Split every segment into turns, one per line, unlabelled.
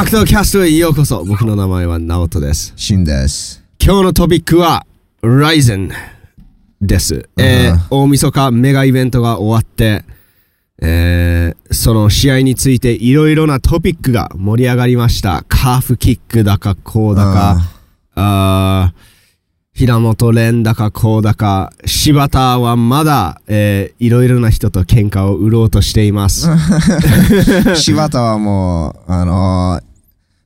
格闘キャストへようこそ。僕の名前はナオトです。
シンです。
今日のトピックは Ryzen です。えー大晦日メガイベントが終わって、えーその試合についていろいろなトピックが盛り上がりました。カーフキックだかこうだか、あー平本蓮だかこうだか、柴田はまだ、えーいろいろな人と喧嘩を売ろうとしています。
柴田はもう、あのー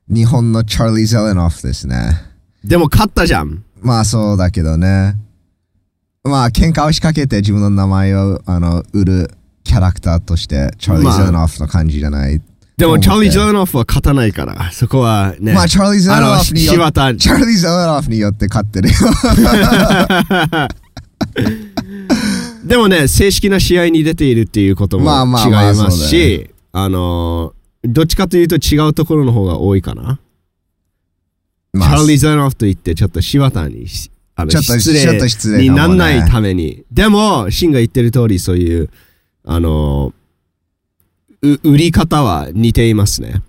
日本のチャーリー・ゼレノフですね。
でも勝ったじゃん。
まあそうだけどね。まあ喧嘩を仕掛けて自分の名前をあの売るキャラクターとして、チャーリー・ゼレノフの感じじゃない。
でも、チャーリー・ジョ
レ
ーノフは勝たないから、そこはね。
まあチャーリー・ゼレノフによ
あの柴田、
チャーリー・ゼレノフによって勝ってるよ。
でもね、正式な試合に出ているっていうことも
まあまあ
違い
まあ
ます
そう
し、あのーどっちかというと違うところの方が多いかな。
まあ
チャーリー・ジョーノフと言って、ちょっと柴田にしあの失
ちょっと失礼
礼にならないために。でも、シンが言ってる通り、そういう、あの売り方は似ていますね。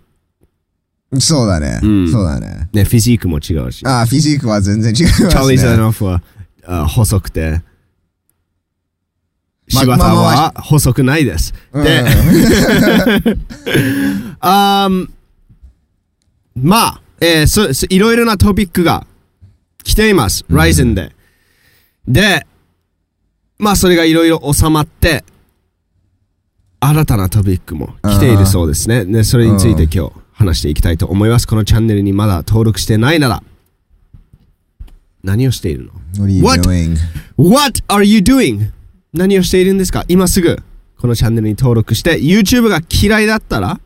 そうだね、
うん
そうだね。
ね、フィジークも違うし。
ああ、フィジークは全然違いますね。
チャーリー・ジョーノフはあ細くて、
ま
柴田は細くないです。で、あーまあ、えーそそいろいろなトピックが来ています、Ryzen で。で、まあそれがいろいろ収まって、新たなトピックも来ているそうですね。で、それについて今日話していきたいと思います。このチャンネルにまだ登録してないなら、何をしているの
？What are you doing?
何をしているんですか？今すぐ。このチャンネルに登録して YouTube が嫌いだったら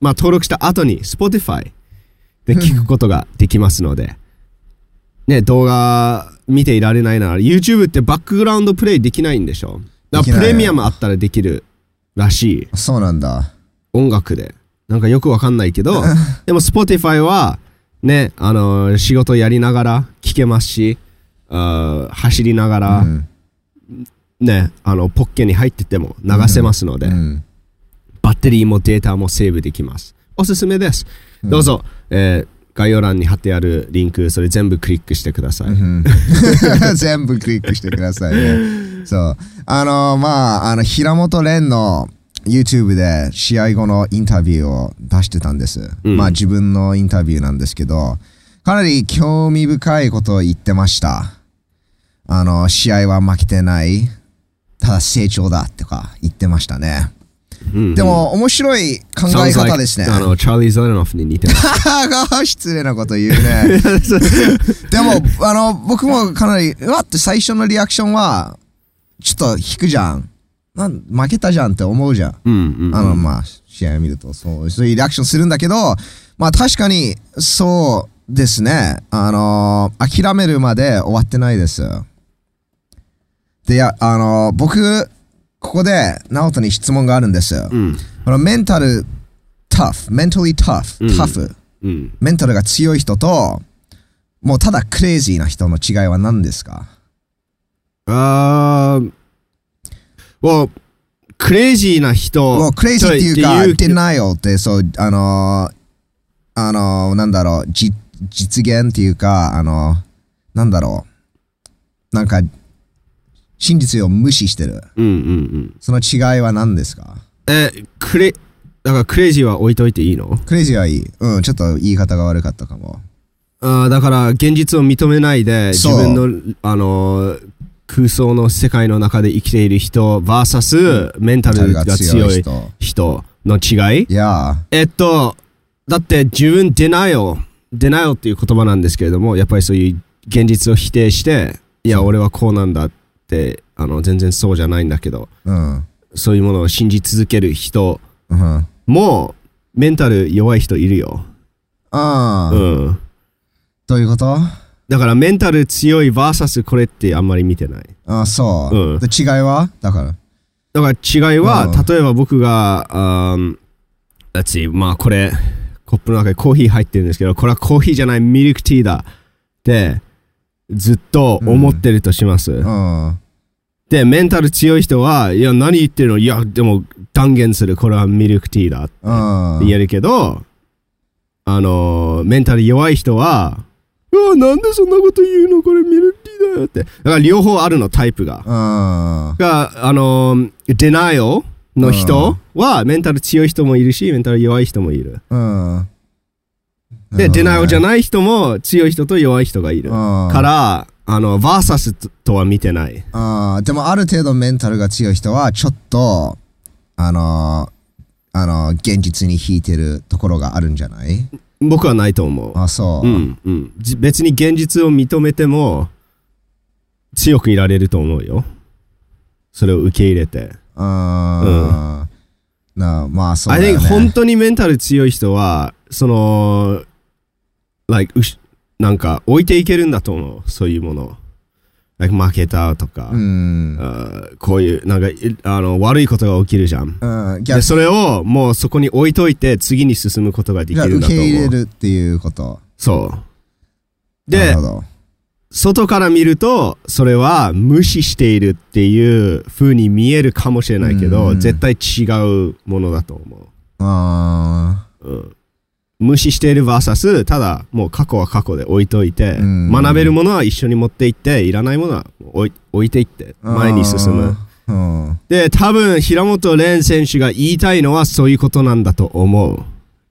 まあ登録した後に Spotify で聞くことができますので。ね動画見ていられないなら YouTube ってバックグラウンドプレイできないんでしょ？だからプレミアムあったらできるらしい。
そうなんだ。
音楽で。なんかよくわかんないけど でも Spotify はねあの仕事やりながら聞けますしあー走りながら、
うん
ね、あのポッケに入ってても流せますので、
うん
バッテリーもデータもセーブできます。おすすめです。どうぞ、えー概要欄に貼ってあるリンク、それ全部クリックしてください。
うん 全部クリックしてくださいね。そう。あのまあ、あの、平本蓮の YouTube で試合後のインタビューを出してたんです。
うん
まあ、自分のインタビューなんですけど、かなり興味深いことを言ってました。あの、試合は負けてない。ただ成長だとか言ってましたね。
うん
でも、面白い考え方ですね。
あの、チャーリー・ザレノフに似てます。
失礼なこと言うね。でも、あの、僕もかなり、うわって最初のリアクションは、ちょっと引くじゃん。なん負けたじゃんって思うじゃん。
うんうんうん
あの、まあ、試合を見ると、そう、そういうリアクションするんだけど、まあ確かに、そうですね。あの、諦めるまで終わってないです。で、や、あの、僕、ここで、ナオトに質問があるんです。
うん。
あの、メンタル、タフ、メンタリータフ、
うん。
タフ。
うん。
メンタルが強い人と、もうただクレイジーな人の違いは何ですか？
あー、well クレイジーな人。
もうクレイジーっていうか、
と言
denial って、そう、あのー、あのー、なんだろう、じ実現っていうか、あのー、なんだろう、なんか、真実を無視してる。
うんうんうん。
その違いは何ですか？
え、クレ、だからクレイジーは置いといていいの？
クレイジーはいい。うん、ちょっと言い方が悪かったかも。
あーだから現実を認めないで自
そう
分のあのー空想の世界の中で生きている人 VS メンタルが強い
人。
人の違い
いや
えっとだって自分 denial denial っていう言葉なんですけれどもやっぱりそういう現実を否定していや俺はこうなんだってあの全然そうじゃないんだけど
ー、うん。
そういうものを信じ続ける人
うん。
もメンタル弱い人いるよ、
ああ、
うん、
どういうこと？
だからメンタル強い VS これってあんまり見てない
ああ、そう。
うん
で違いは？だから。
だから違いは、
うん
例えば僕が、あー let's see まあこれ、コップの中にコーヒー入ってるんですけど、これはコーヒーじゃないミルクティーだって、ずっと思ってるとします。
うん。
で、メンタル強い人は、いや、何言ってるの？いや、でも断言する、これはミルクティーだって
うん。
言えるけど、あの、メンタル弱い人は、うわ、なんでそんなこと言うの？これミルティだよって。だから両方あるの、タイプが。
あ
が、あの、デナイオの人は、メンタル強い人もいるし、メンタル弱い人もいる。で、デナイオじゃ
い
ない人も強い人と弱い人がいる。
うん
から、あの、バーサスとは見てない。
あーでもある程度メンタルが強い人はちょっとあのーあのー現実に引いてるところがあるんじゃない？
僕はないと思う。
あそう、
うん、うん。じ別に現実を認めても、強くいられると思うよ。それを受け入れて。
あーなまあそうだ
I
よ
think
ね
本当にメンタル強い人は、その、like, なんか置いていけるんだと思う。そういうものを。like 負けたとか、
うん
こういう、なんか、いあの、悪いことが起きるじゃん。
うん
で、それをもうそこに置いといて、次に進むことができるんだと思う。
受け入れるっていうこと
そう。
な
で外から見ると、それは無視しているっていう風に見えるかもしれないけど、
うん
絶対違うものだと思う。
あ
うん無視している VS ただもう過去は過去で置いといて、
うん。
学べるものは一緒に持っていっていらないものは置い置いていって
ー。
前に進む。で多分平本蓮選手が言いたいのはそういうことなんだと思う。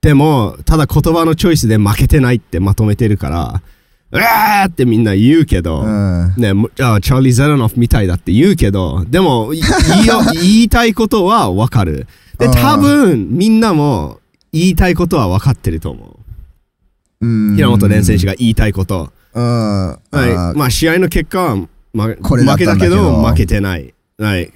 でもただ言葉のチョイスで負けてないってまとめてるからうわーってみんな言うけど、
うん。
ね、むあチャーリー・ゼラノフみたいだって言うけど、でも、い 言いたいことはわかる。で、多分、みんなも言いたいことは分かってると思
うん
う。平本蓮選手が言いたいこと。
うん
はい。まあ、試合の結果は、ま、
これだっ
負け
だけど
負けてない。はい。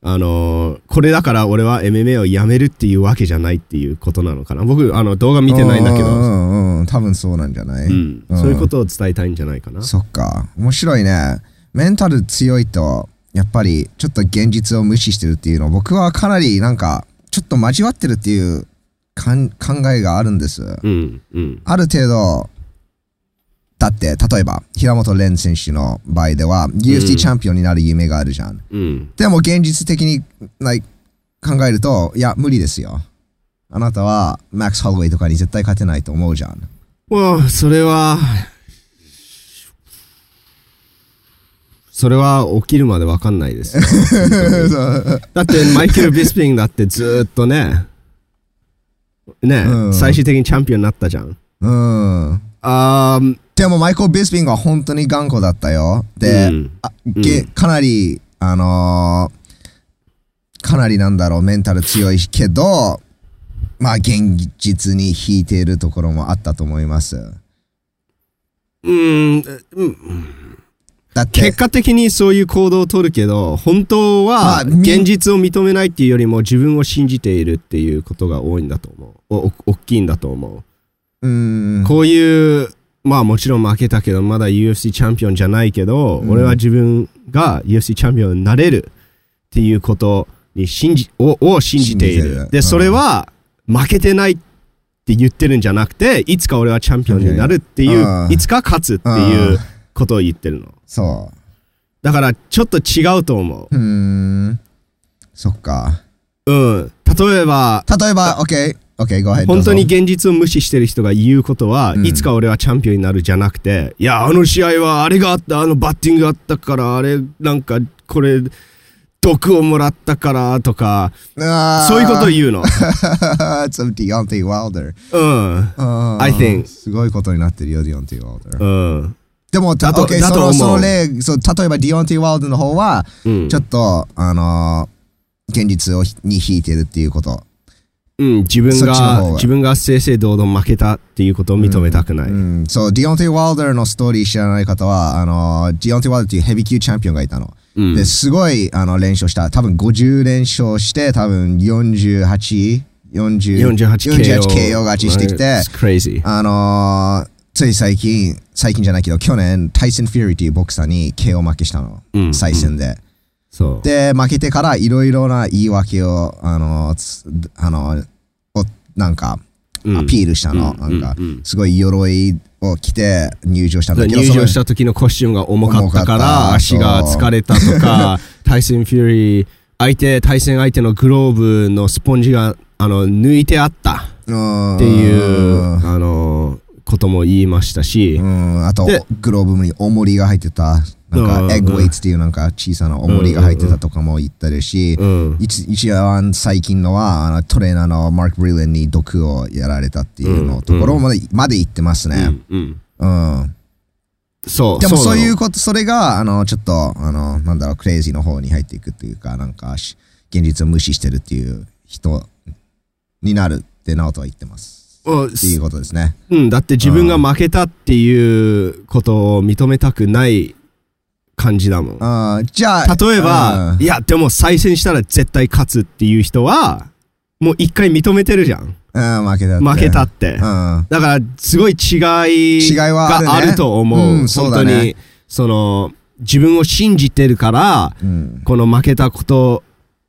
あのーこれだから俺は MMA をやめるっていうわけじゃないっていうことなのかな。僕、あの、動画見てないんだけど、
うんうんうん多分そうなんじゃない、
うん。そういうことを伝えたいんじゃないかな。
そっか面白いねメンタル強いとやっぱりちょっと現実を無視してるっていうの僕はかなりなんかちょっと交わってるっていう考えがあるんです。
うん、うん。
ある程度だって例えば平本蓮選手の場合では UFC チャンピオンになる夢があるじゃん、
うん。
でも現実的に、like 考えるといや無理ですよ。あなたはマックス・ホロウェイとかに絶対勝てないと思うじゃん。
もう、それは、それは起きるまでわかんないですよ。だって、マイケル・ビスピンだってずーっとね、ね、
うん
最終的にチャンピオンになったじゃん。
うん
あー
でもマイコル・ビスピンが本当に頑固だったよ。で、
うん
かなり、あのーかなりなんだろう、メンタル強いけど、まあ現実に引いているところもあったと思います。
うーん、うん
だって
結、果的にそういう行動を取るけど、本当
ま
は現実を認めないっていうよりも自分を信じているっていうことが多いんだと思う。おお大きいんだと思う。
うーん、
こういう、まあもちろん負けたけど、まだ UFC チャンピオンじゃないけど、
うん
俺は自分が UFC チャンピオンになれるっていうことに信じ、をを信じている。で、それは負けてないって言ってるんじゃなくて、いつか俺はチャンピオンになるっていうう、
ん
いつか勝つっていうことを言ってるの。
そ
だからちょっと違うと思
う。うーん、そっか。
う。うん。例えば、
例えば、OK、OK、go ahead.
本当に現実を無視してる人が言うことは、
うん
いつか俺はチャンピオンになるじゃなくて、いや、あの試合はあれがあった、あのバッティングがあったから、あれ、なんか、これ、毒をもらったからとか、そういうことを言うの。
It's a Deontay Wilder.
うん。I think
すごいことになってるよ、Deontay Wilder.
うん。
でも、た
だと
OK
だと思う
そのその例そう、例えばディオンティ・ワールドの方は、
うん
ちょっと、あのー現実をに引いてるっていうこと。
うん、自分が、
は
自分が正々堂々負けたっていうことを認めたくない。
うん、そう、ディオンテイ・ワイルダーのストーリー知らない方は、あのーディオンテイ・ワイルダーっていうヘビー級チャンピオンがいたの。
うん
で、すごいあの連勝した。多分50連勝して、多分48、40
48
KO 勝ちしてきて.あのーつい最近、最近じゃないけど、去年、タイソン・フューリーっていうボクサーに KO 負けしたの。
うん。
再戦で。
そう。
で、負けてからいろいろな言い訳を、あの、つあの、おなんか、
うん。
アピールしたの。
うん。
なんかすごい鎧を着て入場したんだけど、
入場し
そ
た時のコスチュームが重かったから足が疲れたとかタイソン・フューリー相手対戦相手のグローブのスポンジがあの抜いてあった
の
っていうあのことも言いましたし、
うん、あと
で、
グローブに重りが入ってた、なん
うん
か、エッグウェイツっていうなんか小さな重りが入ってたとかも言ったりし、
うん、
一一番最近のはあのトレーナーのマーク・ブリレンに毒をやられたっていうのところまで,、まで言ってますね。
うんうん
うん。
そう、
でもそういうこと、それが、あの、ちょっと、あの、なんだろう、クレイジーの方に入っていくっていうか、なんか、し現実を無視してるっていう人になるって、ナオトは言ってます。
お
っていうことですね。
うん、だって自分が負けたっていうことを認めたくない感じだもん。
あーじゃあ、
例えば、
うん
いや、でも再戦したら絶対勝つっていう人は、もう一回認めてるじゃん。
うん、負けたって。
負けたって。
うん。
だから、すごい違い
違いはあるね
があると思う。
うんそうだね
本当に、その、自分を信じてるから、
うん。
この負けたこと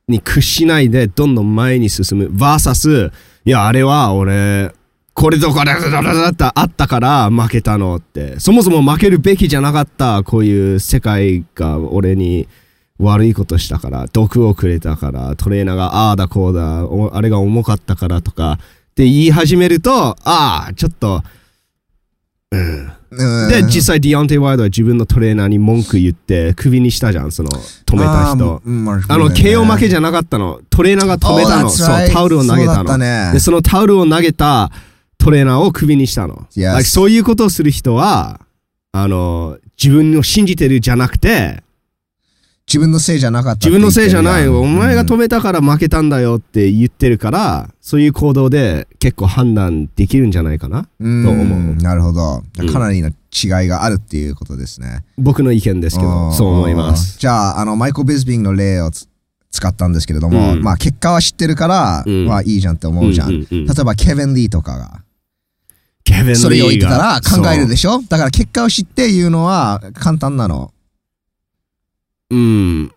に屈しないで、どんどん前に進む。 versus、いや、あれは俺、これとこれだってあったから負けたのって。そもそも負けるべきじゃなかった、こういう世界が俺に悪いことしたから、毒をくれたから、トレーナーがああだこうだ、あれが重かったからとか、って言い始めると、ああ、ちょっと、
うん
で、実際ディオンテイ・ワイルダーは自分のトレーナーに文句言って、クビにしたじゃん、その、止めた人。
あ
の、KO 負けじ
ゃ
なかったの。トレーナーが止めたの。タオルを投げたの。
ね
で、そのタオルを投げたトレーナーをクビにしたの。
Yes.
Like そういうことをする人は、あの、自分を信じてるじゃなくて、
自分のせいじゃなかった
自分のせいじゃないよ。お前が
と
止めたから負けたんだよって言ってるから、そういう行動で結構判断できるんじゃないかな
と
と思う
なるほど
うん。
かなりの違いがあるっていうことですね。
僕の意見ですけど、そう思います。
じゃあ、あの、マイコ・ビズビングの例をつ使ったんですけれども、
うん
まあ、結果は知ってるから、
うん
まあ、いいじゃんって思うじゃん。
うんうんうん
例えば、ケビン・リーとかがそれを言ってたら考えるで
し
しょだから、結果を知って言うのは簡単なの。
ょ。うん。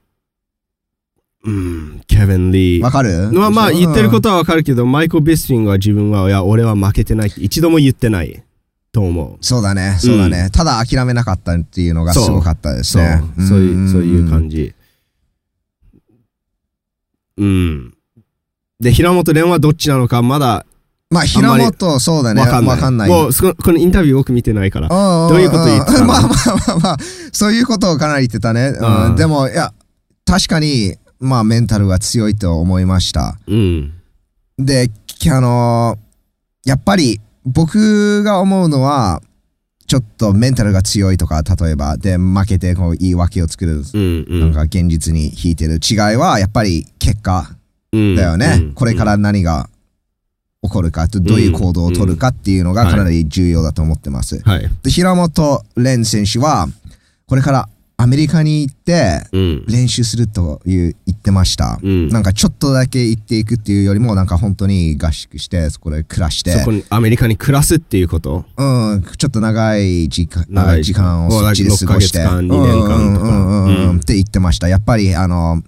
うん、ケビン・リー。
わかる？
まあまあ言ってること
は。
はわかるけど、マイコ・ビスティングは自分は、いや、俺は負けてないって一度も言ってないと思う。
そうだね、そうだね。ただ諦めなかったっていうのがすごかったです
そう
ね。、
そういう、そういう感
じ。
じ。うん。で、平本蓮はどっちなのかまだ
まあ、平本、そうだね。
わかんない。
わかんない。
もうそこ、このインタビュー僕見てないから。
ど
どういうこと言ってたの？
まあまあまあまあ、そういうことをかなり言ってたね。うん
うん
でも、いや、確かに、まあ、メンタルが強いと思いました。
うん。
で、きあのーやっぱり、僕が思うのは、ちょっとメンタルが強いとか、例えば、で、負けてこう言い訳を作る、
うん。うん。
なんか現実に引いてる違いは、やっぱり結果
うん
だよね。
うん
これから何が起こるか、どういう行動を取るかっていうのがかなり重要だと思ってます。
はい。
で、平本蓮選手は、これからアメリカに行って
うん。
練習するという言ってました。
うん。
なんかちょっとだけ行っていくっていうよりも、なんか本当に合宿して、そこで暮らして、
そこにアメリカに暮らすっていうこと？
うん、ちょっと長い時間
長い
時間をそっちで過ごして、
6ヶ月間2年間とか
うんうんうんって言ってました。やっぱり、あの、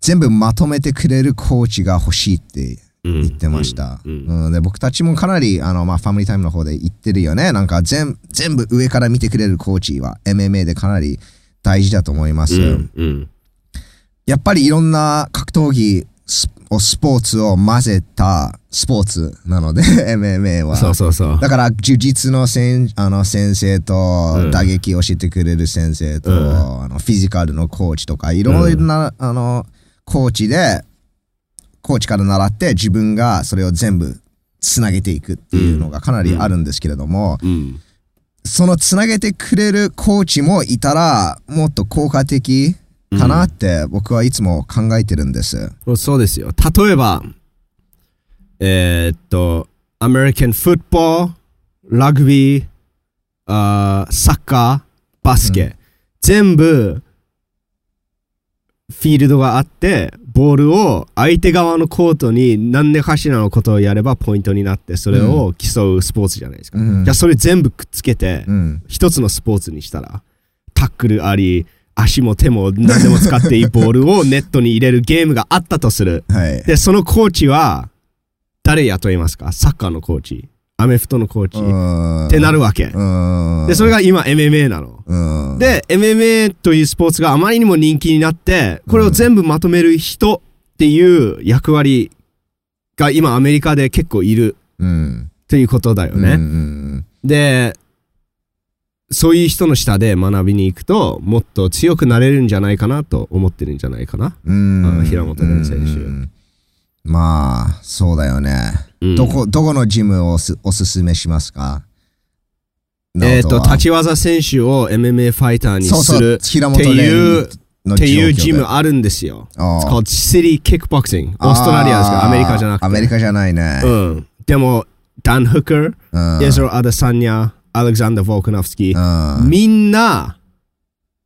全部まとめてくれるコーチが欲しいって
言
言ってました。
うん
うんで僕たちもかなりあの、まあ、ファミリータイムの方で言ってるよね。なんか全全部上から見てくれるコーチは MMA でかなり大事だと思います。
うん。うん。
やっぱりいろんな格闘技ススポーツを混ぜたスポーツなので MMA は。
そうそうそう。
だから、呪術のせんあの先生と、
うん
打撃を教えてくれる先生と、
うん
あのフィジカルのコーチとか、いろいろな、あのコーチで、コーチから習って自分がそれを全部つなげていくっていうのがかなりあるんですけれども、
うん。
そのつなげてくれるコーチもいたら、もっと効果的かなって僕はいつも考えてるんです。
そうですよ。例えば、えーっと、アメリカンフットボール、ラグビー、あーサッカー、バスケ、全部、フィールドがあって、ボールを相手側のコートに何でかしらのことをやればポイントになって、それを競うスポーツじゃないですか。
うん
じゃあそれ全部くっつけて、
うん。
一つのスポーツにしたら、タックルあり、足も手も何でも使っていいボールをネットに入れるゲームがあったとする。
はい。
で、そのコーチは、誰雇いますか？サッカーのコーチ、アメフトのコーチ、
っ
ってなるわけ。
うん。
で、それが今 MMA なの。
うん、
で、MMA というスポーツがあまりにも人気になって、これを全部まとめる人っていう役割が今アメリカで結構いる。
うん。
っていうことだよね。
うんうん
で、そういう人の下で学びに行くと、もっと強くなれるんじゃないかなと思ってるんじゃないかな。
うん
あ平本蓮選手
うんまあ、そうだよね。
うん
どこ、どこのジムをおすおすすめしますか？
えっ、と、
直人は
立ち技選手を MMA ファイターにするっていう、っていうジムあるんですよ。It's called City Kickboxing. オーストラリアですか？ら、アメリカじゃなくて。
アメリカじゃないね。
うん。でも、ダン・フッカー、
うん
エゾロ・アダサニャ、アレクサンダー・ヴォークノフスキー、
うん
みんな、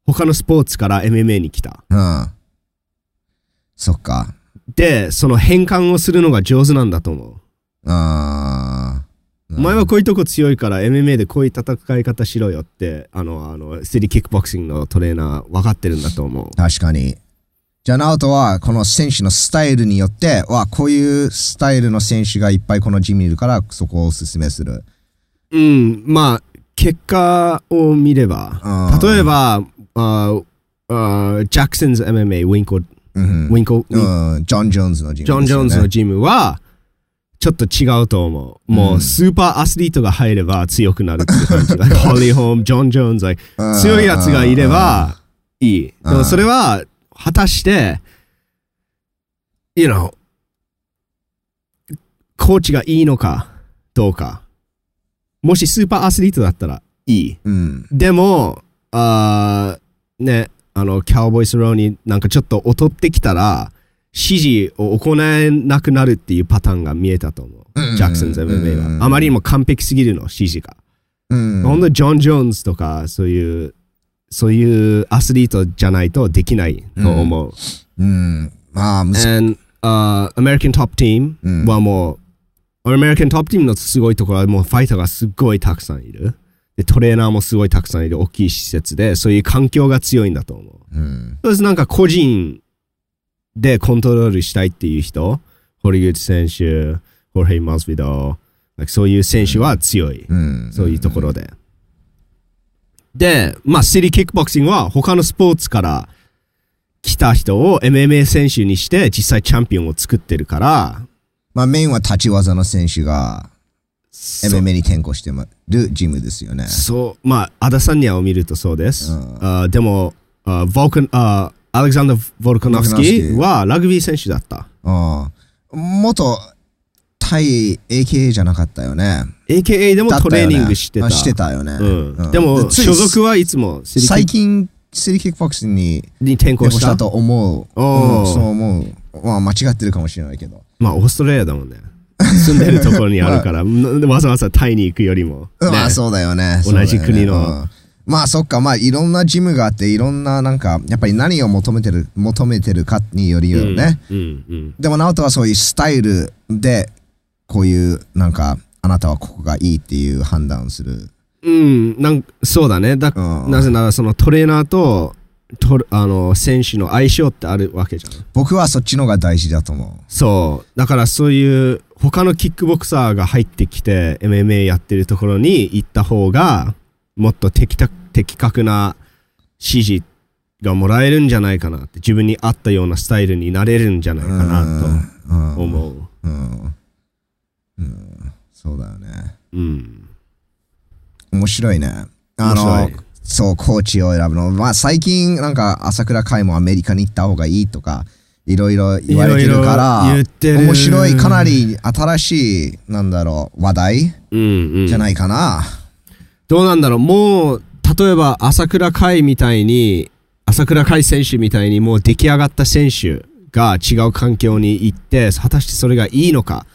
他のスポーツから MMA に来た。
うん。そっか。
で、その変換をするのが上手なんだと思う。
あー
お前はこういうとこ強いから MMA でこういう戦い方しろよって、あの、あの、シティキックボクシングのトレーナー分かってるんだと思う。
確かに。じゃあ、ナオトは、この選手のスタイルによって、わ、こういうスタイルの選手がいっぱいこのジムにいるから、そこをおすすめする。
うん、まあ、結果を見れば
うん、
例えば、ああジャクソンズ MMA、ウィンコ、ウ
うん
ィンコ、
うん、ジョン・ジョーンズのジム、
ジョン・ジョーンズのジムは、ちょっと違うと思う。もう、スーパーアスリートが入れば強くなるって感じ。like ホリー・ホーム、ジョン・ジョーンズ、強いやつがいればいい。でもそれは、果たして、you know、コーチがいいのかどうか。もしスーパーアスリートだったらいい。
うん。
でも、あーね、あの、キャウボーイスローになんかちょっと劣ってきたら、指示を行えなくなるっていうパターンが見えたと思う。
うん
ジャクソンズ MMA
うん
は。あまりにも完璧すぎるの、指示が。
うん。
ほんとジョン・ジョーンズとか、そういう、そういうアスリートじゃないとできないと思う。
うん。まあ、むず
And、uh, American Top Team
うん
はもう、American Top Team のすごいところはもうファイターがすっごいたくさんいる。で、トレーナーもすごいたくさんいる大きい施設で、そういう環境が強いんだと思う。
うん。
そうです、なんか個人でコントロールしたいっていう人、ホリグッド選手、ホルヘイ・マスビド、そういう選手は強い。
うん。
そういうところで。で、まあ、シティキックボクシングは他のスポーツから来た人を MMA 選手にして実際チャンピオンを作ってるから、
まあ、メインは立ち技の選手が
そ
MMA に転向してるジムですよね。
そう、まあ、アダサニアを見るとそうです。
うん
あでも、ああアレクサンダー・ボルカノフスキーはラグビー選手だった。
ああ元対 AKA じゃなかったよね。
AKA でもトレーニングしてた。
あしてたよね。
うん
うん
でも、所属はいつも
最近、シティキックボクシングに
クに転向し
た？たと思う。うんそう思う。まあ、間違ってるかもしれないけど。
まあ、オーストラリアだもんね。住んでるところにあるから、んわざわざタイに行くよりも。ね
まあ、そうだよね。
同じ国の
まあそっかまあいろんなジムがあっていろんななんかやっぱり何を求めてる求めてるかによりよね、
うんうん
でも直人はそういうスタイルでこういうなんかあなたはここがいいっていう判断をする
うん。うん、なんそうだね。だ
うん
なぜなら、そのトレーナーととあの選手の相性ってあるわけじゃん。
僕はそっちのが大事だと思
そう。だからそういう他のキックボクサーが入ってきて MMA やってるところに行った方がもっと的確な指示がもらえるんじゃないかなって自分に合ったようなスタイルになれるんじゃないかなと思う。
うん、うん、そうだよね
うん。
面白いねあのそうコーチを選ぶのまあ最近なん。か朝倉海もアメリカに行った方がいいとかいろいろ言われてるから面白いかなり新しいなん。だろう話題
うん。うん。
じゃないかな、
どうなんだろう。もう、例えば朝倉海みたいに、朝倉海選手みたいにもう出来上がった選手が違う環境に行って、果たしてそれがいいのか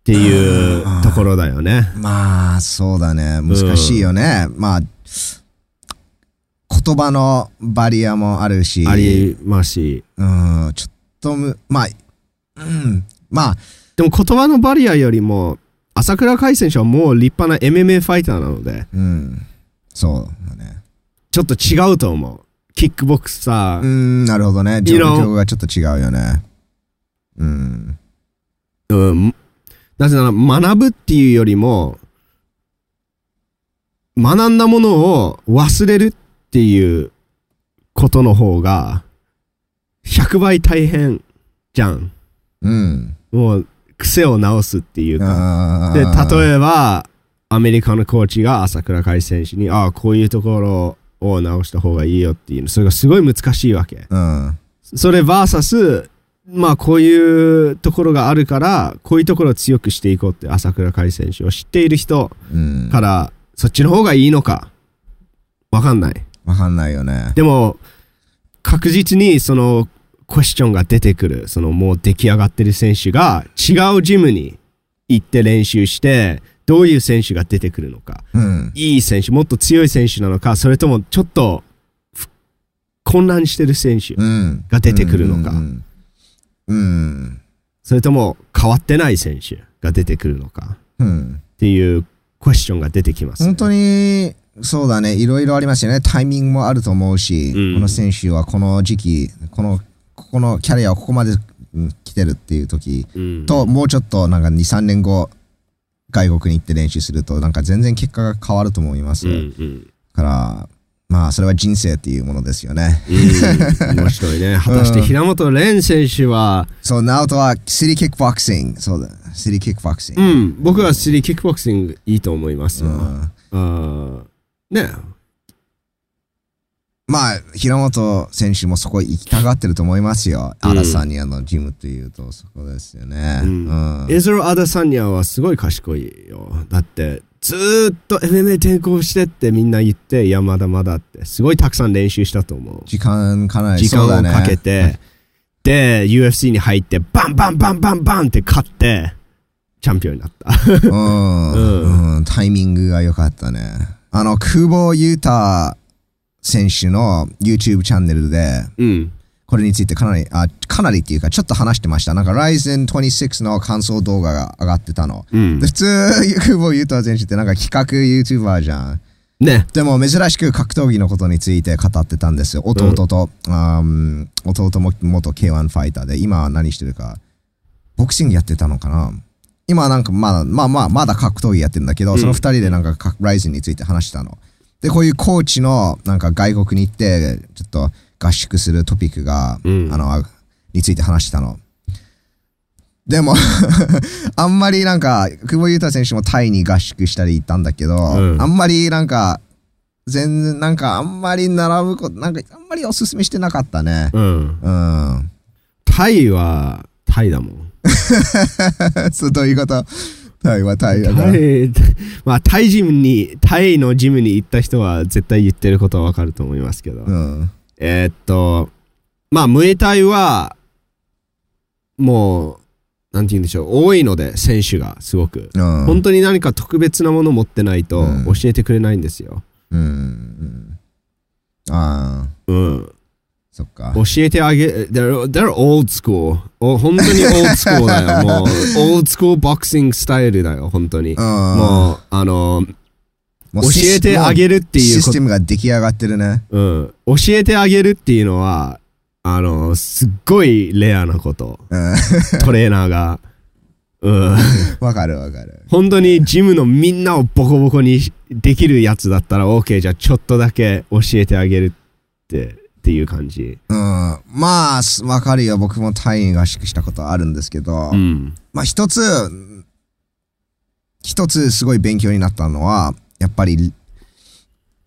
っていうところだよね。
まあそうだね。難しいよね、まあ言葉のバリアもあるし。
ありますし。
うんちょっとむまあうん。まあ。
でも言葉のバリアよりも、朝倉海選手はもう立派な MMA ファイターなので、
うん。そうだね。
ちょっと違うと思う。キックボクサー、
うんなるほどね。状況がちょっと違うよね。うん。
うん、なぜなら学ぶっていうよりも学んだものを忘れるっていうことの方が100倍大変じゃん。
うん。
もう癖を直すっていうか。
あ
で、
ー
例えば、アメリカのコーチが朝倉海選手に、ああ、こういうところを直した方がいいよっていうの、それがすごい難しいわけ。
うん。
それ VS、まあこういうところがあるから、こういうところを強くしていこうって朝倉海選手を知っている人
うん。
から、そっちの方がいいのか、わかんない。
わかんないよね。
でも、確実にそのクエスチョンが出てくる、そのもう出来上がってる選手が違うジムに行って練習して、どういう選手が出てくるのか。
うん。
いい選手、もっと強い選手なのか、それともちょっとふ混乱してる選手、
うん。
が出てくるのか
うん。うん。
それとも変わってない選手が出てくるのか
うん。
っていうクエスチョンが出てきます、ね。
本当に、そうだね。いろいろありますよね。タイミングもあると思うし、
うん
この選手はこの時期、この、ここのキャリアをここまでうん来てるっていう時
うん、
と、もうちょっとなんか2、3年後、外国に行って練習すると、なんか全然結果が変わると思います。
うんうん
から、まあ、それは人生っていうものですよね。
うん、面白いね。果たして平本蓮選手は、
そう、ナオトはシティキックボクシング。そうだ、シティキックボクシング。
うん、僕はスリーキックボクシングいいと思いますよ。
うん
あーね
まあ、平本選手もそこ行きたがってると思いますよ。
うん
アラサニアのジムっていうと、そこですよね。
う
うんん。
エズロ・アダサニアはすごい賢いよ。だって、ずーっと MMA 転向してってみんな言って、いや、まだまだって、すごいたくさん練習したと思う。
時間かなり
時間をかけて、で、UFC に入って、バンバンバンバンバンって勝って、チャンピオンになった。
うん、
う
うんタイミングが良かったね。あの、久保優太選手の YouTube チャンネルで、
うん。
これについてかなり、あ、かなりっていうか、ちょっと話してました。なんか、Ryzen 26の感想動画が上がってたの。
うん
で、。普通、久保優太選手ってなんか企画 YouTuber じゃん。
ね。
でも珍しく格闘技のことについて語ってたんですよ。弟と、うん弟も元 K1 ファイターで、今は何してるか、ボクシングやってたのかな今はなんかまだ、まあまあ、まだ格闘技やってるんだけど、
うん
その二人でなんかかライズンについて話したの。で、こういうコーチのなんか外国に行って、ちょっと合宿するトピックが、
うん
あの、について話したの。でも、あんまりなんか、久保優太選手もタイに合宿したり行ったんだけど、
うん
あんまりなんか、全然なんかあんまり並ぶこと、なんかあんまりおすすめしてなかったね。
うん。
うん。
タイは、タイだもん。
そう、どういうこと？タイはタイだから。
タイ、まあ、タイジムに、タイのジムに行った人は絶対言ってることはわかると思いますけど。
うん。
えーっと、まあ、ムエタイは、もう、なんて言うんでしょう、多いので、選手がすごく。
うん。
本当に何か特別なもの持ってないと
うん
教えてくれないんですよ。
うんうん。ああ、
うん。
そっか。
教えてあげ、they're, they're old school. お本当に old school だよ。もう、old school ボクシングスタイルだよ、本当に。
うん。
もう、あの、教えてあげるっていう
システムが出来上がってるね。
うん。教えてあげるっていうのは、あの、すっごいレアなこと。
うん。
トレーナーが。うん。
わかるわかる。
本当にジムのみんなをボコボコにできるやつだったら OK じゃあちょっとだけ教えてあげるってっていう感じ。
うん。まあ、すわかるよ。僕もタイに合宿したことあるんですけど、
うん。
まあ一つ、一つすごい勉強になったのは、やっぱり、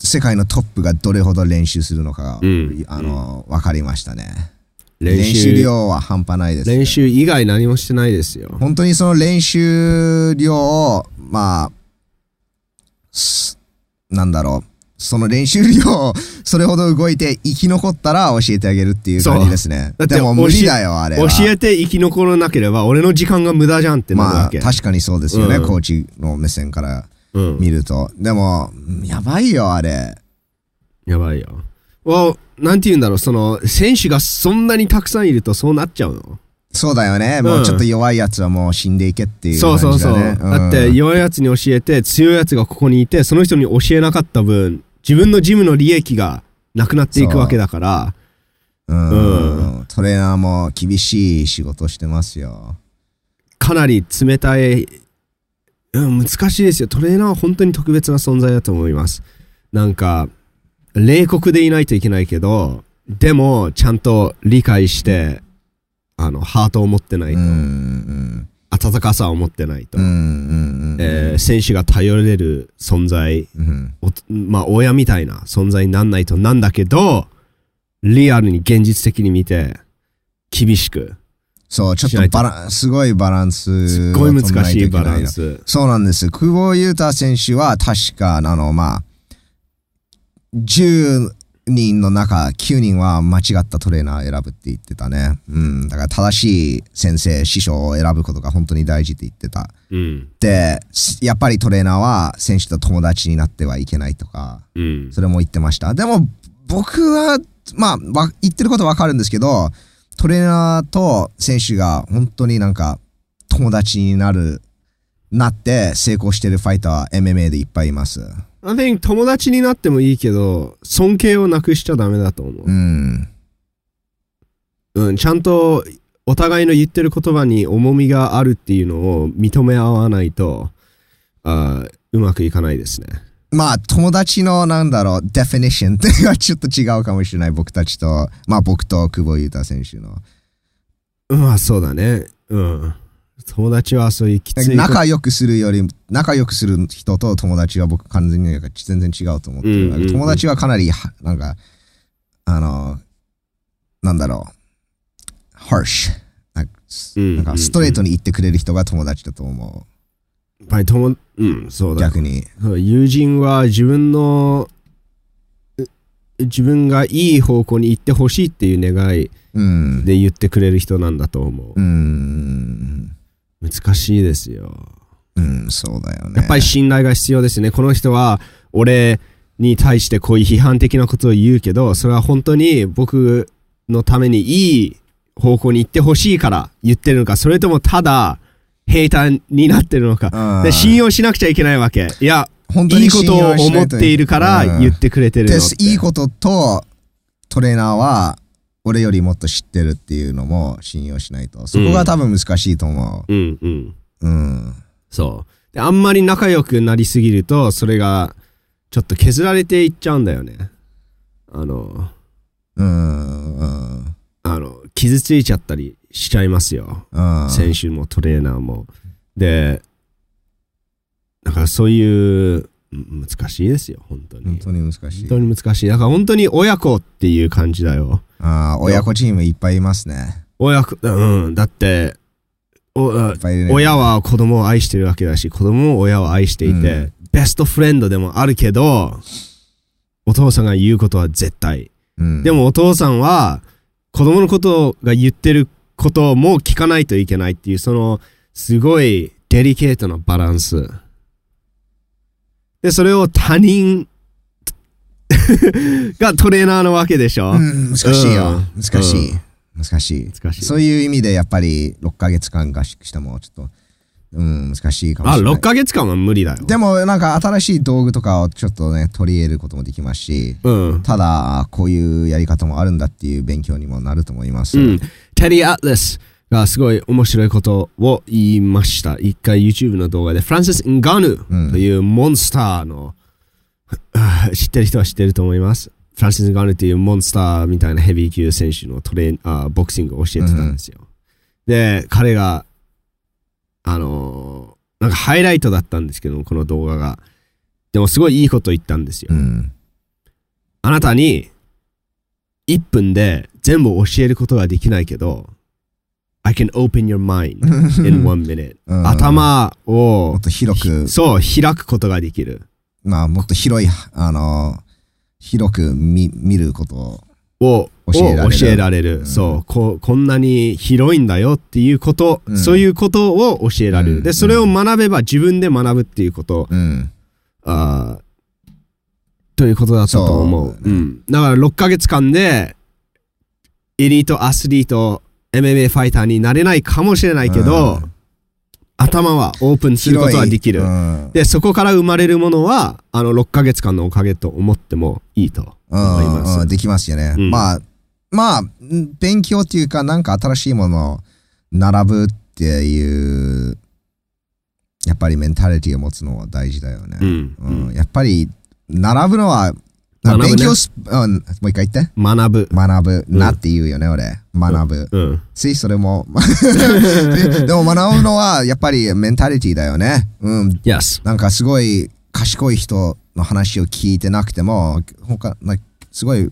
世界のトップがどれほど練習するのかが、
うん
あの、わかりましたね。
練
練習
習
量は半端ないです。
練習以外何もしてないですよ。
本当にその練習量を、まあ、すなんだろう。その練習量をそれほど動いて生き残ったら教えてあげるっていう感じですね。
だって
でも無理だよ、あれ
教
は。
えて生き残らなければ俺の時間が無駄じゃんってなる
まあ、
わけ。
確かにそうですよね、
うん
コーチの目線から
うん。
見ると。でも、やばいよ、あれ。
やばいよ。well, なんて言うんだろう、その、選手がそんなにたくさんいるとそうなっちゃうの？
そうだよね。もうちょっと弱いやつはもう死んでいけっていう
そう
感じだ、
そう
ね。
そう。だって弱いやつに教えて、強いやつがここにいて、その人に教えなかった分、自分のジムの利益がなくなっていくわけだから、
うん、トレーナーも厳しい仕事してますよ。
かなり冷たい、うん、難しいですよ。トレーナーは本当に特別な存在だと思います。なんか、冷酷でいないといけないけど、でも、ちゃんと理解して、あの、ハートを持ってないと。
うんうん
温かさを持ってないと、選手が頼れる存在、
うん
おまあ親みたいな存在になんないとなんだけど、リアルに現実的に見て、厳しく、
そう、ちょっとバランすごいバランス。
すっごい難しいバラン。ス。
そうなんです。久保優太選手は確か、あの、まあ、10人の中9人は間違ったトレーナー選ぶって言ってたね。うん。だから正しい先生、師匠を選ぶことが本当に大事って言ってた。
うん。
で、やっぱりトレーナーは選手と友達になってはいけないとか、
うん。
それも言ってました。でも、僕は、まあ、わ言ってることわかるんですけど、トレーナーと選手が本当になんか友達になる、なって成功してるファイターは MMA でいっぱいいます。
I think 友達になってもいいけど、尊敬をなくしちゃダメだと思う
う。ん。
うん、ちゃんとお互いの言ってる言葉に重みがあるっていうのを認め合わないと、あーうまくいかないですね。
まあ、友達のなんだろう、デフィニッションっていうのはちょっと違うかもしれない。僕たちと、まあ僕と久保優太選手の。
まあそうだね。うん。友達はそういうきつい。
仲良くするより、仲良くする人と友達は僕完全に全然違うと思ってる。
うんうんうん
友達はかなりは、なんか、あの、なんだろう、harsh。なんか
うん
なんかストレートに言ってくれる人が友達だと思
やっぱり友、うん、そう
う。
だ。
逆に。
友人は自分の、う自分がいい方向に行ってほしいっていう願い
うん。
で言ってくれる人なんだと思
う
う。
ん。
難しいですよ。
うん、そうだよね。
やっぱり信頼が必要ですね。この人は俺に対してこういう批判的なことを言うけど、それは本当に僕のためにいい方向に行ってほしいから言ってるのか、それともただ平坦になってるのか。
うん
で信用しなくちゃいけないわけ。いや、
本当に
いいことを
信用し
思っているから言ってくれてるの。
いいこととトレーナーは俺よりもっと知ってるっていうのも信用しないと。そこが多分難しいと思
うんうん。
う。うん。
そう。であんまり仲良くなりすぎると、それがちょっと削られていっちゃうんだよね。あの、
うん。うん。
あの、傷ついちゃったりしちゃいますよ。
うん。
選手もトレーナーも。で、だからそういう、うん難しいですよ、本当に。
本当に難しい
本。当に難しい。だから本当に親子っていう感じだよ。
ああ、親子チームいっぱいいますね。
親子、うん、だって、おあ
いっぱいいるね
親は子供を愛してるわけだし、子供も親を愛していて、
うん
ベストフレンドでもあるけど、お父さんが言うことは絶対。
うん。
でもお父さんは子供のことが言ってることも聞かないといけないっていう、そのすごいデリケートなバランス。で、それを他人 がトレーナーなわけでしょ、
うん、難しいよ。
うん
難しい。難しい。
難しい
そういう意味でやっぱり6ヶ月間合宿してもちょっと、うん、難しいかも
あ、
しれない。
6ヶ月間は無理だよ。
でもなんか新しい道具とかをちょっとね、取り入れることもできますし、
うん。
ただ、こういうやり方もあるんだっていう勉強にもなると思います。
うん。テディ・アトラスがすごい面白いことを言いました。一回 YouTube の動画で、フランシス・ンガヌというモンスターの、あ 知ってる人は知ってると思います。フランシス・ンガヌというモンスターみたいなヘビー級選手のトレーあボクシングを教えてたんですよ。で、彼が、あのーなんかハイライトだったんですけど、この動画が。でもすごいいいこと言ったんですよ。
うん。
あなたに1分で全部教えることができないけど、I can open your mind in one minute.
うん
頭を
もっと広く、
そう開くことができる。
まあ、もっと広い、あの、広く見見ることを。
を
教えられる
を教えられる、
うん
そうここんなに広いんだよっていうこと、
うん
そういうことを教えられる、
うん
でそれを学べば自分で学ぶっていうこと、
うん。
あーということだったと思う。
そう
うん。だから6ヶ月間で、エリートアスリート、MMA ファイターになれないかもしれないけど、
うん
頭はオープンすることはできる。
うん
で、そこから生まれるものは、あの6ヶ月間のおかげと思ってもいいと思います。
うんできますよね。
うん
まあ、まあ、ん勉強っていうか、なんか新しいものを並ぶっていう、やっぱりメンタリティを持つのは大事だよね。
うん
うんやっぱり、並ぶのは、勉強す、うん、もう一回言って。
学ぶ。
学ぶなって言うよね、俺。学ぶ。
うん。
それも、で でも学ぶのはやっぱりメンタリティだよね。うん。
Yes.
なんかすごい賢い人の話を聞いてなくても、他、すごい、例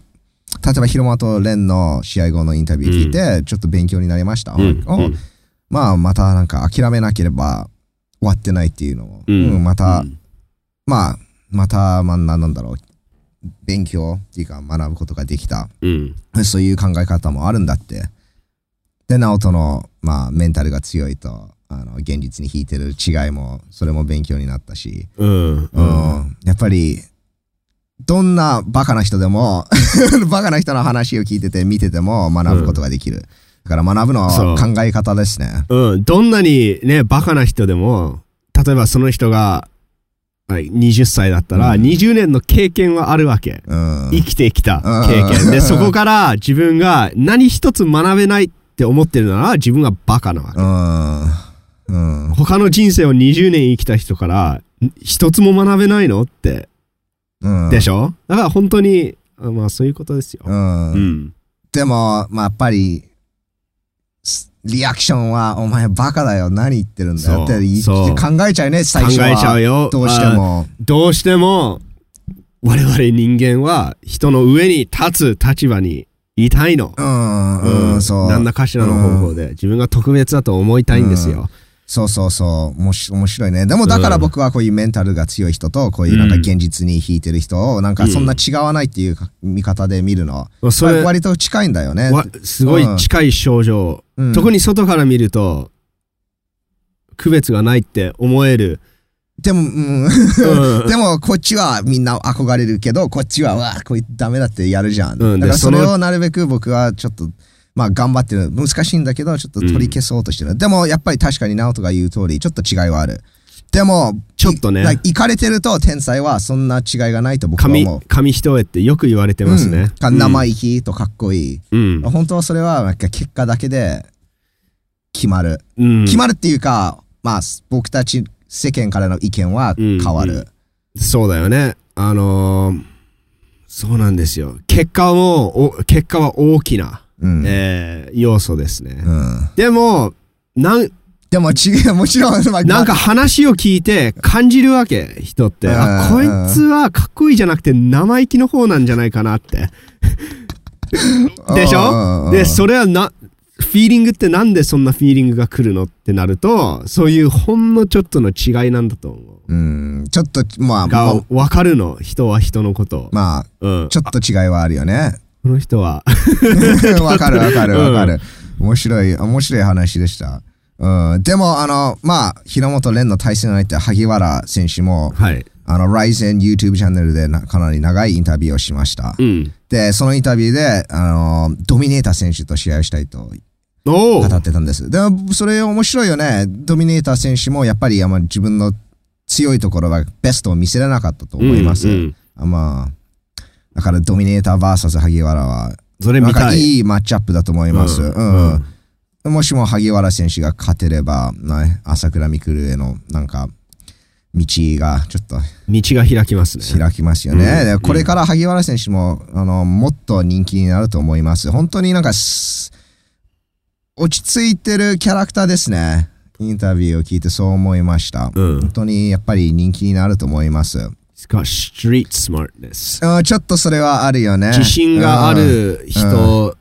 えば広間と蓮の試合後のインタビュー聞いて、ちょっと勉強になりました。
うん
お
うん
まあ、またなんか諦めなければ終わってないっていうのを、
うん
うんまた、
うん
まあ、また、まあ、なんだろう、勉強っていうか学ぶことができた。
うん。
そういう考え方もあるんだって。で、ナオトの、まあ、メンタルが強いと、あの、現実に引いてる違いも、それも勉強になったし、
うん。
うん、やっぱり、どんなバカな人でも、バカな人の話を聞いてて、見てても学ぶことができる。だから学ぶのは考え方ですね。
うん。どんなにね、バカな人でも、例えばその人が、はい20歳だったら、
うん
20年の経験はあるわけ。
うん。
生きてきた
うん
経験。で、そこから自分が何一つ学べないって思ってるなら、自分がバカなわけ。
うん。うん。
他の人生を20年生きた人から、ん一つも学べないのって、
うん。
でしょ？だから本当に、あまあそういうことですよ。
でも、まあ、やっぱり、すリアクションは、お前バカだよ、何言ってるんだよって言い
そう
考えちゃうね、最
考
初は。
えちゃうよ。
どうしても。
あどうしても、我々人間は人の上に立つ立場にいたいの。
うん、うん、そう。
何らかしらの方法で、自分が特別だと思いたいんですよ。
そうそうそう。もし面白いね。でもだから僕はこういうメンタルが強い人と、こういうなんか現実に引いてる人を、なんかそんな違わないっていうか見方で見るの。
それ、
割と近いんだよね。
わすごい近い症状、
うん
特に外から見ると、区別がないって思える。
でも、うん。
うん
でもこっちはみんな憧れるけど、こっちは、うわ、これダメだってやるじゃん。だからそれをなるべく僕はちょっと、まあ頑張ってる。難しいんだけど、ちょっと取り消そうとしてる。でもやっぱり確かに直人が言う通り、ちょっと違いはある。でも、
ちょっとね
いか行かれてると天才はそんな違いがないと僕は
紙
思う。、
紙一重ってよく言われてますね。
うん、生意気とかっこいい。
うん。
本当はそれは結果だけで決まる。
うん。
決まるっていうか、まあ僕たち世間からの意見は変わる。
うんうんそうだよね。あのーそうなんですよ。結果も、お結果は大きな、
うん
えー要素ですね。
うん
でも、なん、
でも違う、もちろん、まあ
なんか話を聞いて感じるわけ、人って。あ、こ
うん
いつはかっこいいじゃなくて生意気の方なんじゃないかなって。でしょ？で、それはな、フィーリングってなんでそんなフィーリングが来るのってなると、そういうほんのちょっとの違いなんだと思う。
うん、ちょっと、まあ、
が
もう
分かるの、人は人のことを。
まあ、
うん。
ちょっと違いはあるよね。
この人は、
わかるわかるわかる。面白い、面白い話でした。うん、でも、あの、まあ、平本蓮の対戦相手、萩原選手も、
はい。
あの、Ryzen YouTube チャンネルでなかなり長いインタビューをしました。
うん。
で、そのインタビューで、あの、ドミネーター選手と試合をしたいと語ってたんです。で、それ面白いよね。ドミネーター選手もやっぱりあまり自分の強いところはベストを見せれなかったと思います。
うんうん
あまあ、だからドミネーター VS 萩原は、
それ見たい。
かいいマッチアップだと思います。
う
うんん。もしも萩原選手が勝てれば、ね、朝倉未来へのなんか、道がちょっと
道が開きますね。
開きますよね。
うん
でこれから萩原選手もあのもっと人気になると思います。本当になんかす落ち着いてるキャラクターですね。インタビューを聞いてそう思いました。
うん
本当にやっぱり人気になると思います。
It's got street smartness.
あちょっとそれはあるよね。
自信がある人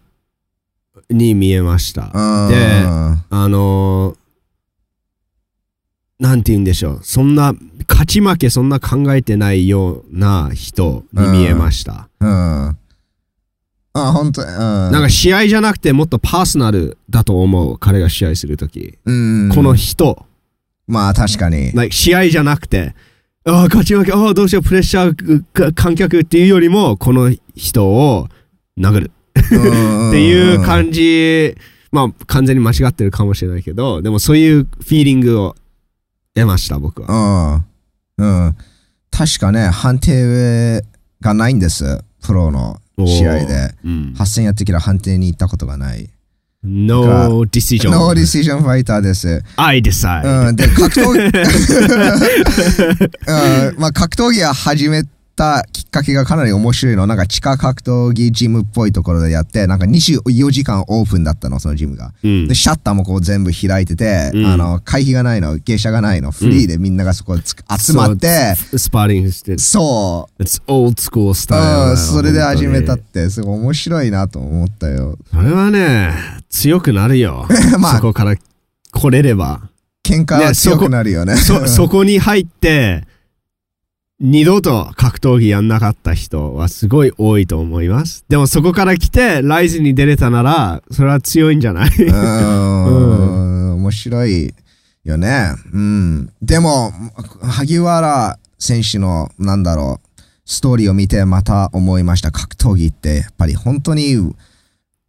に見えました。
うん。
で
うん
あのーなんて言うんでしょう。そんな、勝ち負けそんな考えてないような人に見えました。
うん。あ、本当うん。
なんか試合じゃなくてもっとパーソナルだと思う。彼が試合するとき。
うん、
この人。
まあ確かに。
like 試合じゃなくて、ああ、勝ち負け、ああ、どうしよう、プレッシャー、か観客っていうよりも、この人を殴る
っ
っていう感じ、まあ、完全に間違ってるかもしれないけど、でもそういうフィーリングを得ました、僕は。
うん。うん。確かね、判定がないんです。プロの試合で。
うん。
8戦やってきた判定に行ったことがない。
No decision.
No decision ファイターです。
I decide.
うん。で、格闘技、うん、まあ格闘技は始めったきっかけがかなり面白いの。なんか地下格闘技ジムっぽいところでやって、なんか24時間オープンだったの、そのジムが。
うん
で、シャッターもこう全部開いてて、
うん
あの、会費がないの、芸者がないの、フリーでみんながそこつ集まって、
スパーリングして。
そう、
It's old school スタイルだよ。
うん、それで始めたっ
本
て、すごい面白いなと思ったよ。
それはね、強くなるよ。
まあ
そこから来れれば。
喧嘩は強くなるよね。
そ、そこに入って、二度と格闘技やんなかった人はすごい多いと思います。でもそこから来て、ライズに出れたなら、それは強いんじゃない？
うん、面白いよね。うん。でも、萩原選手の、なんだろう、ストーリーを見てまた思いました。格闘技って、やっぱり本当に、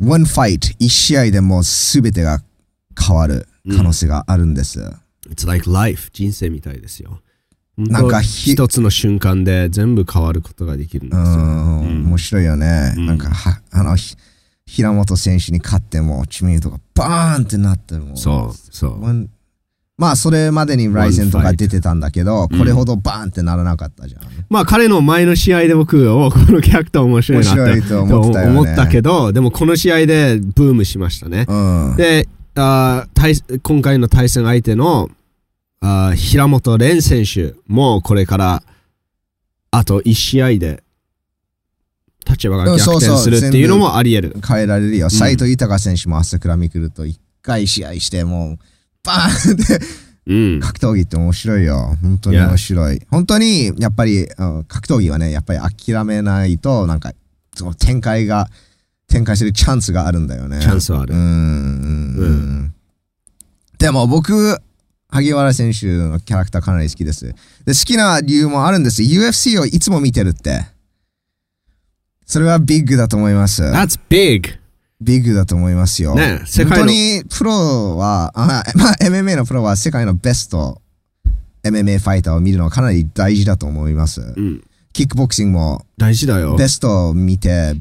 one fight、一試合でもう全てが変わる可能性があるんです。
It's like life. 人生みたいですよ。
なんかひ
一つの瞬間で全部変わることができるんです
う
よ。
ん、面白いよね。
うん
なんかは、あの、ひ平本選手に勝っても、知名度がバーンってなっても、
そう、そう。
まあ、それまでにライゼンとか出てたんだけど、これほどバーンってならなかったじゃん。
まあ彼の前の試合で僕おこのキャラクター面白いなって
思ったよね
思ったけど、でもこの試合でブームしましたね。
うん。
で、あー対今回の対戦相手のあー平本蓮選手もこれからあと1試合で立場が逆
そうそう
転するっていうのもあり得る。
変えられるよ。斎藤豊選手も朝倉未来と一回試合して、もう、バーンって、
うん。
格闘技って面白いよ。本当に面白い。本当に、やっぱり、うん格闘技はね、やっぱり諦めないと、なんか、その展開が、展開するチャンスがあるんだよね。
チャンスはある
うん。うんうんでも僕、萩原選手のキャラクターかなり好きです。で、好きな理由もあるんです。UFC をいつも見てるって。それはビッグだと思います。
That's big!
ビッグだと思いますよ。
ね世界の
本当にプロは、あまあ、MMA のプロは世界のベスト MMA ファイターを見るのはかなり大事だと思います。
うん。
キックボクシングも
大事だよ。
ベストを見て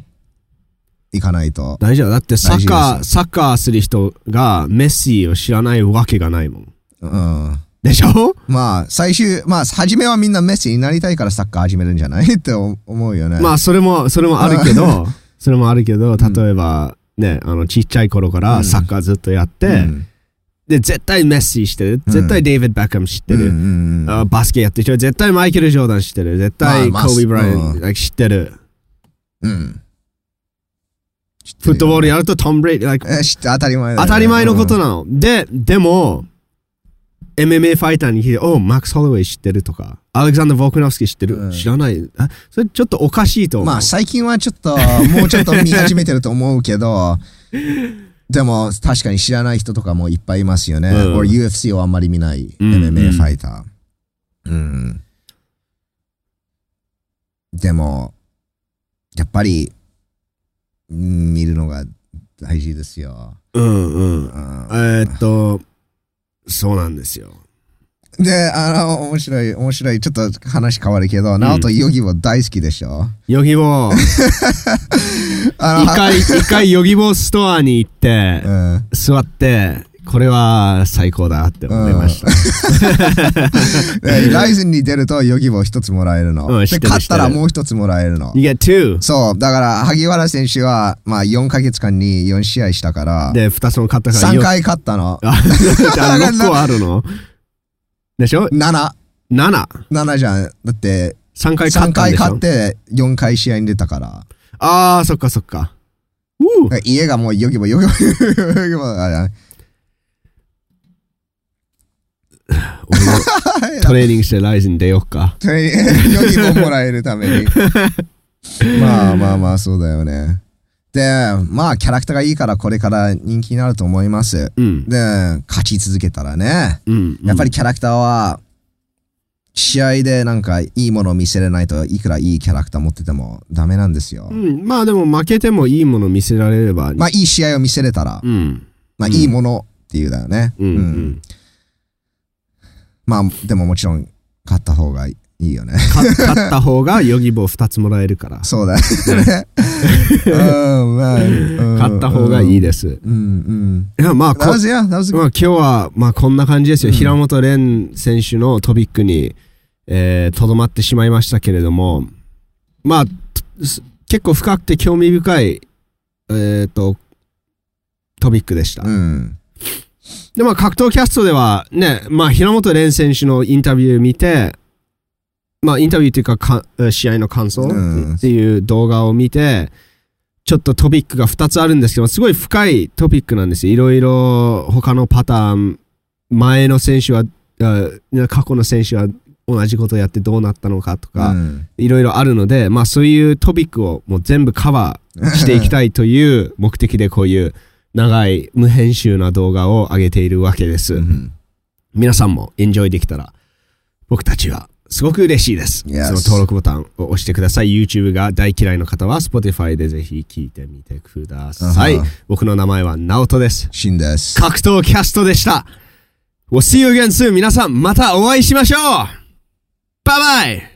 いかないと。
大事だよ。だってサッカー、サッカーする人がメッシを知らないわけがないもん。
うん、
でしょ？
まあ、最終、まあ、初めはみんなメッシになりたいからサッカー始めるんじゃない？って思うよね。
まあ、それも、それもあるけど、それもあるけど、例えば、ね、あの、ちっちゃい頃からサッカーずっとやって、
うん。
で、絶対メッシ知ってる。
うん。
絶対デイビッド・ベッカム知ってる。
うん
バスケやってる人は絶対マイケル・ジョーダン知ってる。絶対コービー・ブライアン、知ってる。
うん。
フットボールやるとトム・ブレイ like
え知って当たり前
当たり前のことなの。で、でも、MMA ファイターに聞いて、おマックス・ホロウェイ知ってるとか、アレクサンダー・ボークノフスキー知ってる、
うん
知らない？あそれちょっとおかしいと思う。
まあ最近はちょっともうちょっと見始めてると思うけど でも確かに知らない人とかもいっぱいいますよね。
うん
俺 UFC をあんまり見ない
うん
MMA ファイター。うん。でもやっぱりうん見るのが大事ですよ。
うんうん。
うん
えーっと、そうなんですよ。
で、あの、面白い、面白い、ちょっと話変わるけど、ナオトヨギボ大好きでしょ？
ヨギボ。ー、
あ
一回、一回ヨギボーストアに行って、
うん。
座って、これは最高だって思いました。
で ライズンに出るとヨギボ一つもらえるの。で、
うん知ってる
勝ったらもう一つもらえるの。
You get two!
そう、だから、萩原選手は、まあ、4ヶ月間に4試合したから、
で、二つも勝ったから
3
よ
回勝ったの。
あ、じゃあ6個あるの？でしょ
？7、
?7。
7じゃん。だって、
3回勝
3回
ったんでしょ？
勝って4回試合に出たから。
ああ、そっかそっか。
家がもうヨギボ、ヨギボ、ヨギボだ
俺も トレーニングしてライズに出ようか。
ヨギボもらえるために。まあまあまあ、そうだよね。で、まあ、キャラクターがいいからこれから人気になると思います。
うん。
で、勝ち続けたらね。
うん。
やっぱりキャラクターは、試合でなんかいいものを見せれないといくらいいキャラクター持っててもダメなんですよ。
うん、まあでも負けてもいいもの見せられれば。
まあいい試合を見せれたら、
うん。
まあ
うん
いいものっていうだよね。
うん。うん。
まあでももちろん勝った方がいいよね。
か勝った方がヨギボー2つもらえるから。
そうだよね。うん、まあ、うん
勝った方がいいです。
うんうん。
いや、まあ、今日は、まあ、こんな感じですよ。
うん
平本蓮選手のトピックに、えー、とどまってしまいましたけれども、まあ、す結構深くて興味深い、えっ、と、トピックでした。
うん。
で、まあ、格闘キャストではね、まあ、平本蓮選手のインタビュー見て、まあ、インタビューっていうかか、試合の感想
うん
っていう動画を見て、ちょっとトピックが2つあるんですけど、すごい深いトピックなんですよ。いろいろ他のパターン、前の選手は、あ過去の選手は同じことをやってどうなったのかとか、
うん
いろいろあるので、まあそういうトピックをもう全部カバーしていきたいという目的でこういう長い無編集な動画を上げているわけです。
うん
皆さんもエンジョイできたら僕たちはすごく嬉しいです。その登録ボタンを押してください。YouTube が大嫌いの方は Spotify でぜひ聞いてみてください
Uh-huh。
僕の名前はナオトです。
シンです。
格闘キャストでした。We'll see you again soon. 皆さんまたお会いしましょうバイバイ